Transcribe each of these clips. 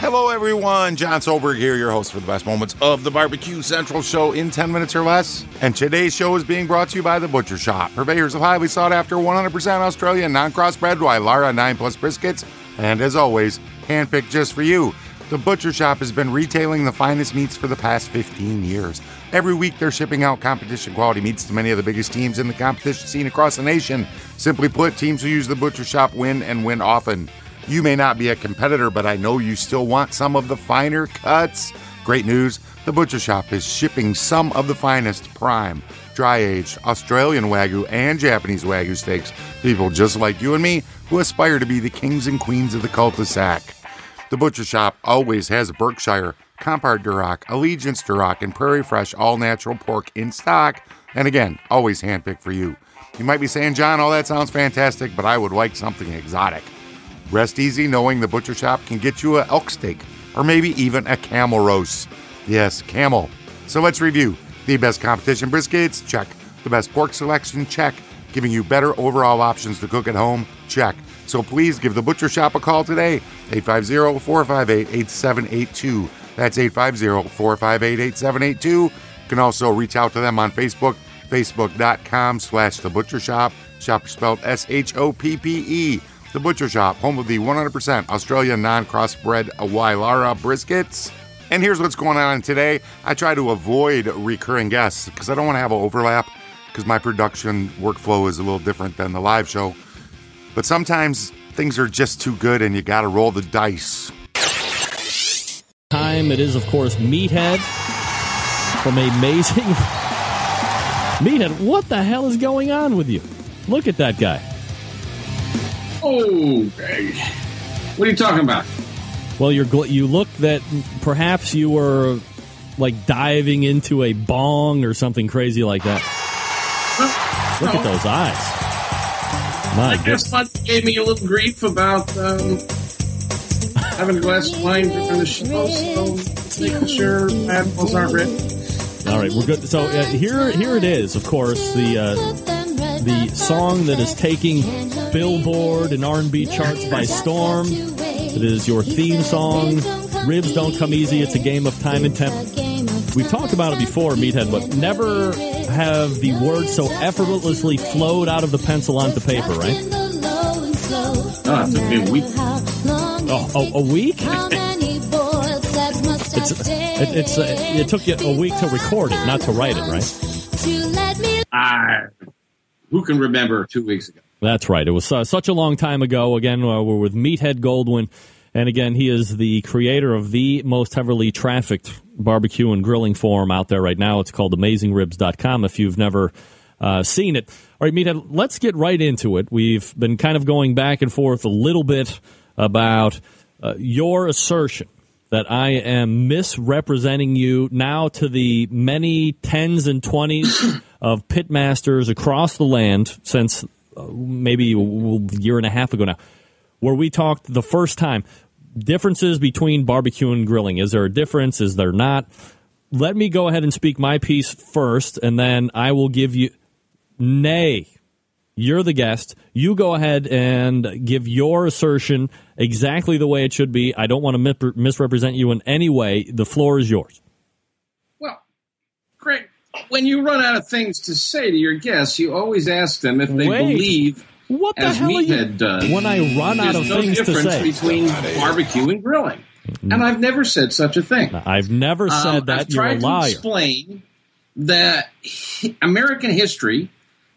Hello, everyone. John Solberg here, your host for the best moments of the Barbecue Central show in 10 minutes or less. And today's show is being brought to you by The Butcher Shop, purveyors of highly sought after 100% Australian non crossbred Wylarah 9 Plus briskets. And as always, handpicked just for you. The Butcher Shop has been retailing the finest meats for the past 15 years. Every week, they're shipping out competition quality meats to many of the biggest teams in the competition scene across the nation. Simply put, teams who use the Butcher Shop win and win often. You may not be a competitor, but I know you still want some of the finer cuts. Great news the Butcher Shop is shipping some of the finest prime, dry aged Australian Wagyu and Japanese Wagyu steaks. to People just like you and me who aspire to be the kings and queens of the cul de sac. The Butcher Shop always has Berkshire, Compart Duroc, Allegiance Duroc, and Prairie Fresh all natural pork in stock. And again, always handpicked for you. You might be saying, John, all that sounds fantastic, but I would like something exotic. Rest easy knowing the butcher shop can get you a elk steak or maybe even a camel roast. Yes, camel. So let's review the best competition briskets, check. The best pork selection, check. Giving you better overall options to cook at home, check. So please give the butcher shop a call today, 850-458-8782. That's 850-458-8782. You can also reach out to them on Facebook, facebook.com slash the butcher shop. Shop spelled S-H-O-P-P-E. The Butcher Shop, home of the 100% Australian non crossbred Wylarah briskets. And here's what's going on today. I try to avoid recurring guests because I don't want to have an overlap because my production workflow is a little different than the live show. But sometimes things are just too good and you got to roll the dice. Time it is, of course, Meathead from Amazing. Meathead, what the hell is going on with you? Look at that guy. Oh. What are you talking about? Well, you're gl- you look that perhaps you were like diving into a bong or something crazy like that. Look at those eyes. My I guess Bud gave me a little grief about um, having a glass of wine during the show, so making sure animals aren't ready. All right, we're good. So uh, here, here it is. Of course, the uh, the song that is taking Billboard and R&B charts by storm. It is your theme song. Ribs don't come easy. It's a game of time and temp. We've talked about it before, Meathead, but never have the words so effortlessly flowed out of the pencil onto paper, right? Oh, it took me a week. Oh, oh a week? It's, it, it's, it took you a week to record it, not to write it, right? Ah, who can remember two weeks ago? That's right. It was uh, such a long time ago. Again, uh, we're with Meathead Goldwyn. And again, he is the creator of the most heavily trafficked barbecue and grilling forum out there right now. It's called AmazingRibs.com if you've never uh, seen it. All right, Meathead, let's get right into it. We've been kind of going back and forth a little bit about uh, your assertion that I am misrepresenting you now to the many tens and twenties of pitmasters across the land since uh, maybe a year and a half ago now, where we talked the first time differences between barbecue and grilling. Is there a difference? Is there not? Let me go ahead and speak my piece first, and then I will give you. Nay, you're the guest. You go ahead and give your assertion exactly the way it should be. I don't want to misrepresent you in any way. The floor is yours. Well, Greg, when you run out of things to say to your guests, you always ask them if they Wait. believe, What the hell are you- does, When I run out of no things to say. That's the difference between barbecue and grilling. And I've never said such a thing. I've never said Um, that. I've You're a tried to explain that American history,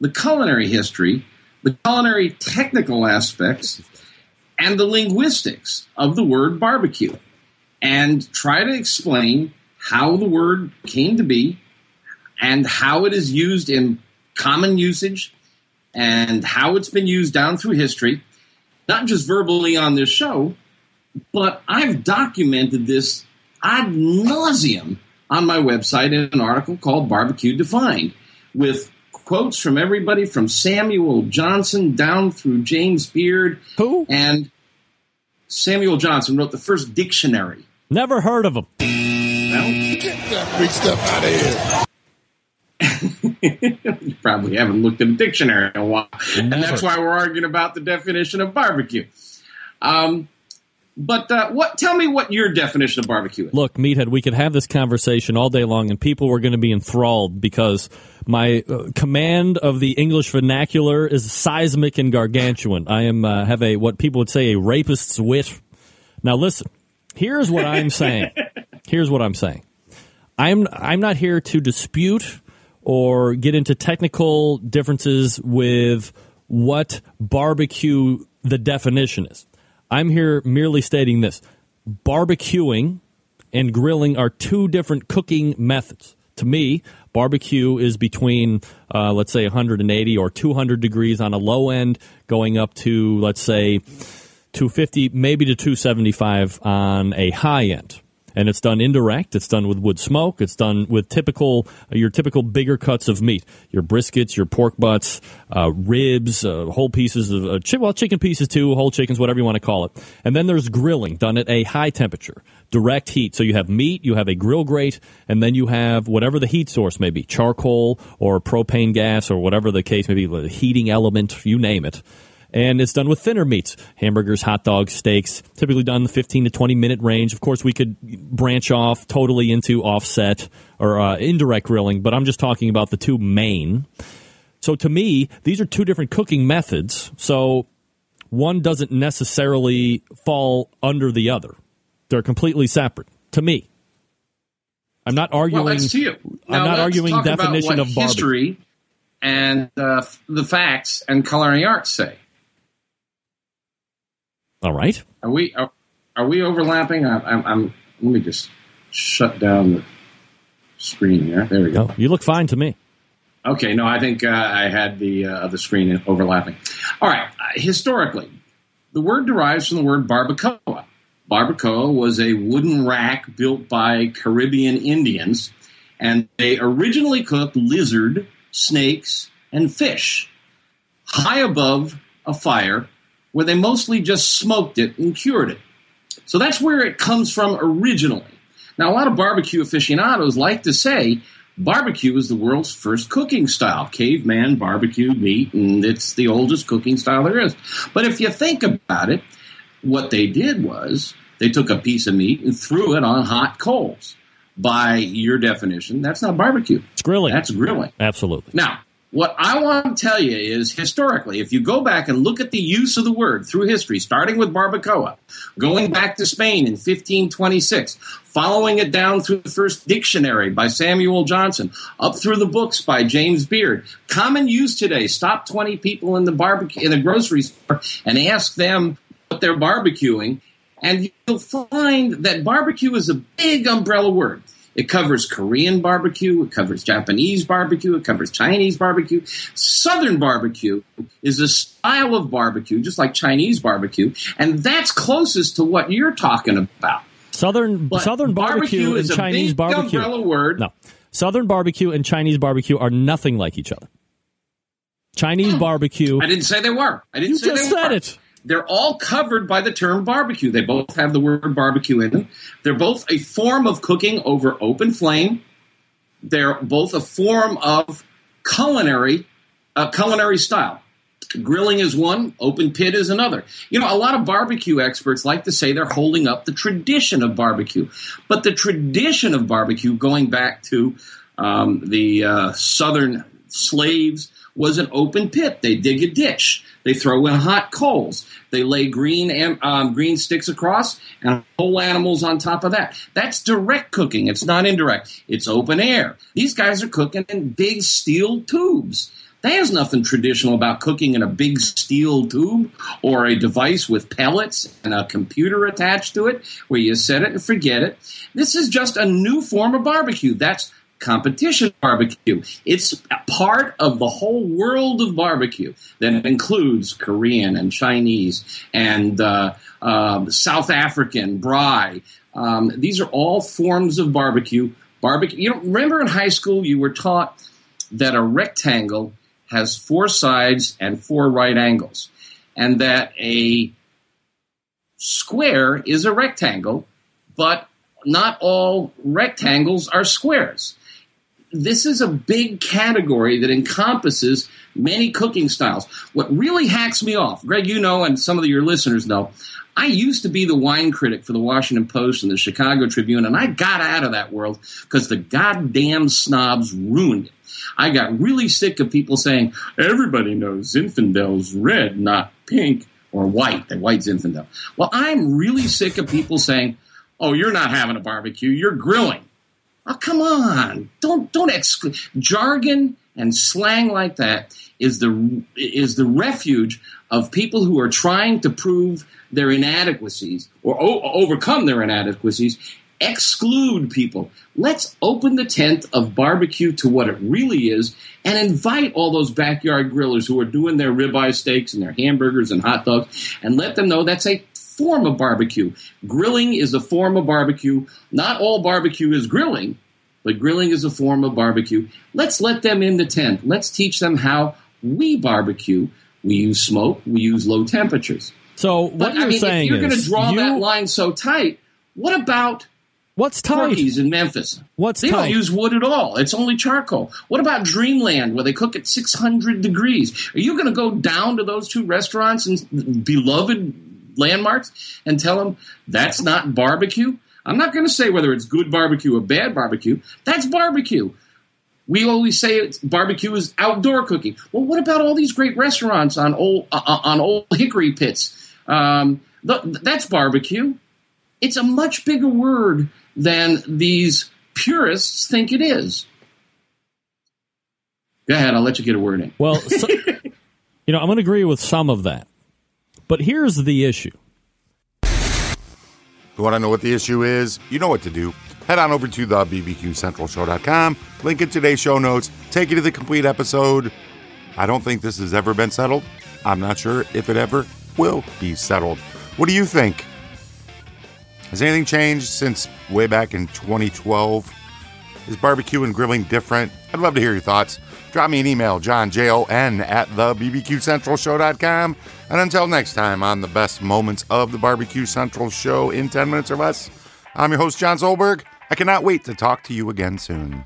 the culinary history, the culinary technical aspects, and the linguistics of the word barbecue, and try to explain how the word came to be and how it is used in common usage and how it's been used down through history, not just verbally on this show, but I've documented this ad nauseum on my website in an article called Barbecue Defined with quotes from everybody from Samuel Johnson down through James Beard. Who? And Samuel Johnson wrote the first dictionary. Never heard of him. Well, Get that big stuff out of here. you probably haven't looked at a dictionary in a while. And that's why we're arguing about the definition of barbecue. Um, but uh, what? Tell me what your definition of barbecue is. Look, Meathead, we could have this conversation all day long, and people were going to be enthralled because my uh, command of the English vernacular is seismic and gargantuan. I am uh, have a what people would say a rapist's wit. Now, listen. Here's what I'm saying. Here's what I'm saying. I'm I'm not here to dispute or get into technical differences with what barbecue the definition is. I'm here merely stating this. Barbecuing and grilling are two different cooking methods. To me, barbecue is between, uh, let's say, 180 or 200 degrees on a low end, going up to, let's say, 250, maybe to 275 on a high end. And it's done indirect. It's done with wood smoke. It's done with typical your typical bigger cuts of meat, your briskets, your pork butts, uh, ribs, uh, whole pieces of uh, chi- well chicken pieces too, whole chickens, whatever you want to call it. And then there's grilling, done at a high temperature, direct heat. So you have meat, you have a grill grate, and then you have whatever the heat source may be, charcoal or propane gas or whatever the case may be, the heating element, you name it and it's done with thinner meats hamburgers hot dogs steaks typically done in the 15 to 20 minute range. Of course we could branch off totally into offset or uh, indirect grilling but i'm just talking about the two main. So to me these are two different cooking methods. So one doesn't necessarily fall under the other. They're completely separate to me. I'm not arguing Well, to you. i'm not arguing definition of barbecue history and uh, the facts and culinary arts say. All right Are we are, are we overlapping? I, I'm, I'm. Let me just shut down the screen here. There we go. you look fine to me Okay, no, I think uh, I had the uh, the screen overlapping. All right, uh, historically, the word derives from the word barbacoa. Barbacoa was a wooden rack built by Caribbean Indians, and they originally cooked lizard, snakes, and fish high above a fire where they mostly just smoked it and cured it. So that's where it comes from originally. Now, a lot of barbecue aficionados like to say barbecue is the world's first cooking style. Caveman barbecued meat, and it's the oldest cooking style there is. But if you think about it, what they did was they took a piece of meat and threw it on hot coals. By your definition, that's not barbecue. it's grilling That's grilling. absolutely Now, what I want to tell you is historically, if you go back and look at the use of the word through history, starting with barbacoa, going back to Spain in 1526, following it down through the first dictionary by Samuel Johnson, up through the books by James Beard, common use today, stop 20 people in the barbecue in the grocery store and ask them what they're barbecuing, and you'll find that barbecue is a big umbrella word. It covers Korean barbecue, it covers Japanese barbecue, it covers Chinese barbecue. Southern barbecue is a style of barbecue, just like Chinese barbecue, and that's closest to what you're talking about. Southern But Southern barbecue, and is a Chinese big barbecue. umbrella word. No, Southern barbecue and Chinese barbecue are nothing like each other. Chinese barbecue. Hmm. I didn't say they were. I didn't You say just they said were. it. They're all covered by the term barbecue. They both have the word barbecue in them. They're both a form of cooking over open flame. They're both a form of culinary, uh, culinary style. Grilling is one, open pit is another. You know, a lot of barbecue experts like to say they're holding up the tradition of barbecue, but the tradition of barbecue, going back to um, the uh, southern slaves, was an open pit. They dig a ditch, they throw in hot coals, they lay green um, green sticks across, and whole animals on top of that. That's direct cooking. It's not indirect. It's open air. These guys are cooking in big steel tubes. There's nothing traditional about cooking in a big steel tube or a device with pellets and a computer attached to it where you set it and forget it. This is just a new form of barbecue. That's competition barbecue. It's a part of the whole world of barbecue that includes Korean and Chinese and uh, um, South African, braai. Um, these are all forms of barbecue. Barbecue. You know, remember in high school you were taught that a rectangle has four sides and four right angles, and that a square is a rectangle, but not all rectangles are squares. This is a big category that encompasses many cooking styles. What really hacks me off, Greg, you know, and some of your listeners know, I used to be the wine critic for the Washington Post and the Chicago Tribune, and I got out of that world because the goddamn snobs ruined it. I got really sick of people saying, everybody knows Zinfandel's red, not pink or white. That white's Zinfandel. Well, I'm really sick of people saying, oh, you're not having a barbecue, you're grilling. Oh, come on. Don't, don't exclude. Jargon and slang like that is the, is the refuge of people who are trying to prove their inadequacies or o- overcome their inadequacies exclude people. Let's open the tent of barbecue to what it really is and invite all those backyard grillers who are doing their ribeye steaks and their hamburgers and hot dogs and let them know that's a form of barbecue. Grilling is a form of barbecue. Not all barbecue is grilling, but grilling is a form of barbecue. Let's let them in the tent. Let's teach them how we barbecue. We use smoke, we use low temperatures. So what But you're I mean, saying if you're going to draw you- that line so tight, what about What's tight? Porky's in Memphis? What's they tight? don't use wood at all. It's only charcoal. What about Dreamland, where they cook at 600 degrees? Are you going to go down to those two restaurants and beloved landmarks and tell them that's not barbecue? I'm not going to say whether it's good barbecue or bad barbecue. That's barbecue. We always say it's, barbecue is outdoor cooking. Well, what about all these great restaurants on old uh, on old hickory pits? Um, th- that's barbecue. It's a much bigger word than these purists think it is. Go ahead, I'll let you get a word in. Well, so, you know, I'm going to agree with some of that. But here's the issue. You want to know what the issue is? You know what to do. Head on over to the bbqcentralshow.com, link in today's show notes, take you to the complete episode. I don't think this has ever been settled. I'm not sure if it ever will be settled. What do you think? Has anything changed since way back in 2012? Is barbecue and grilling different? I'd love to hear your thoughts. Drop me an email, John, J O N, at the BBQCentralShow.com. And until next time on the best moments of the Barbecue Central Show in 10 minutes or less, I'm your host, John Solberg. I cannot wait to talk to you again soon.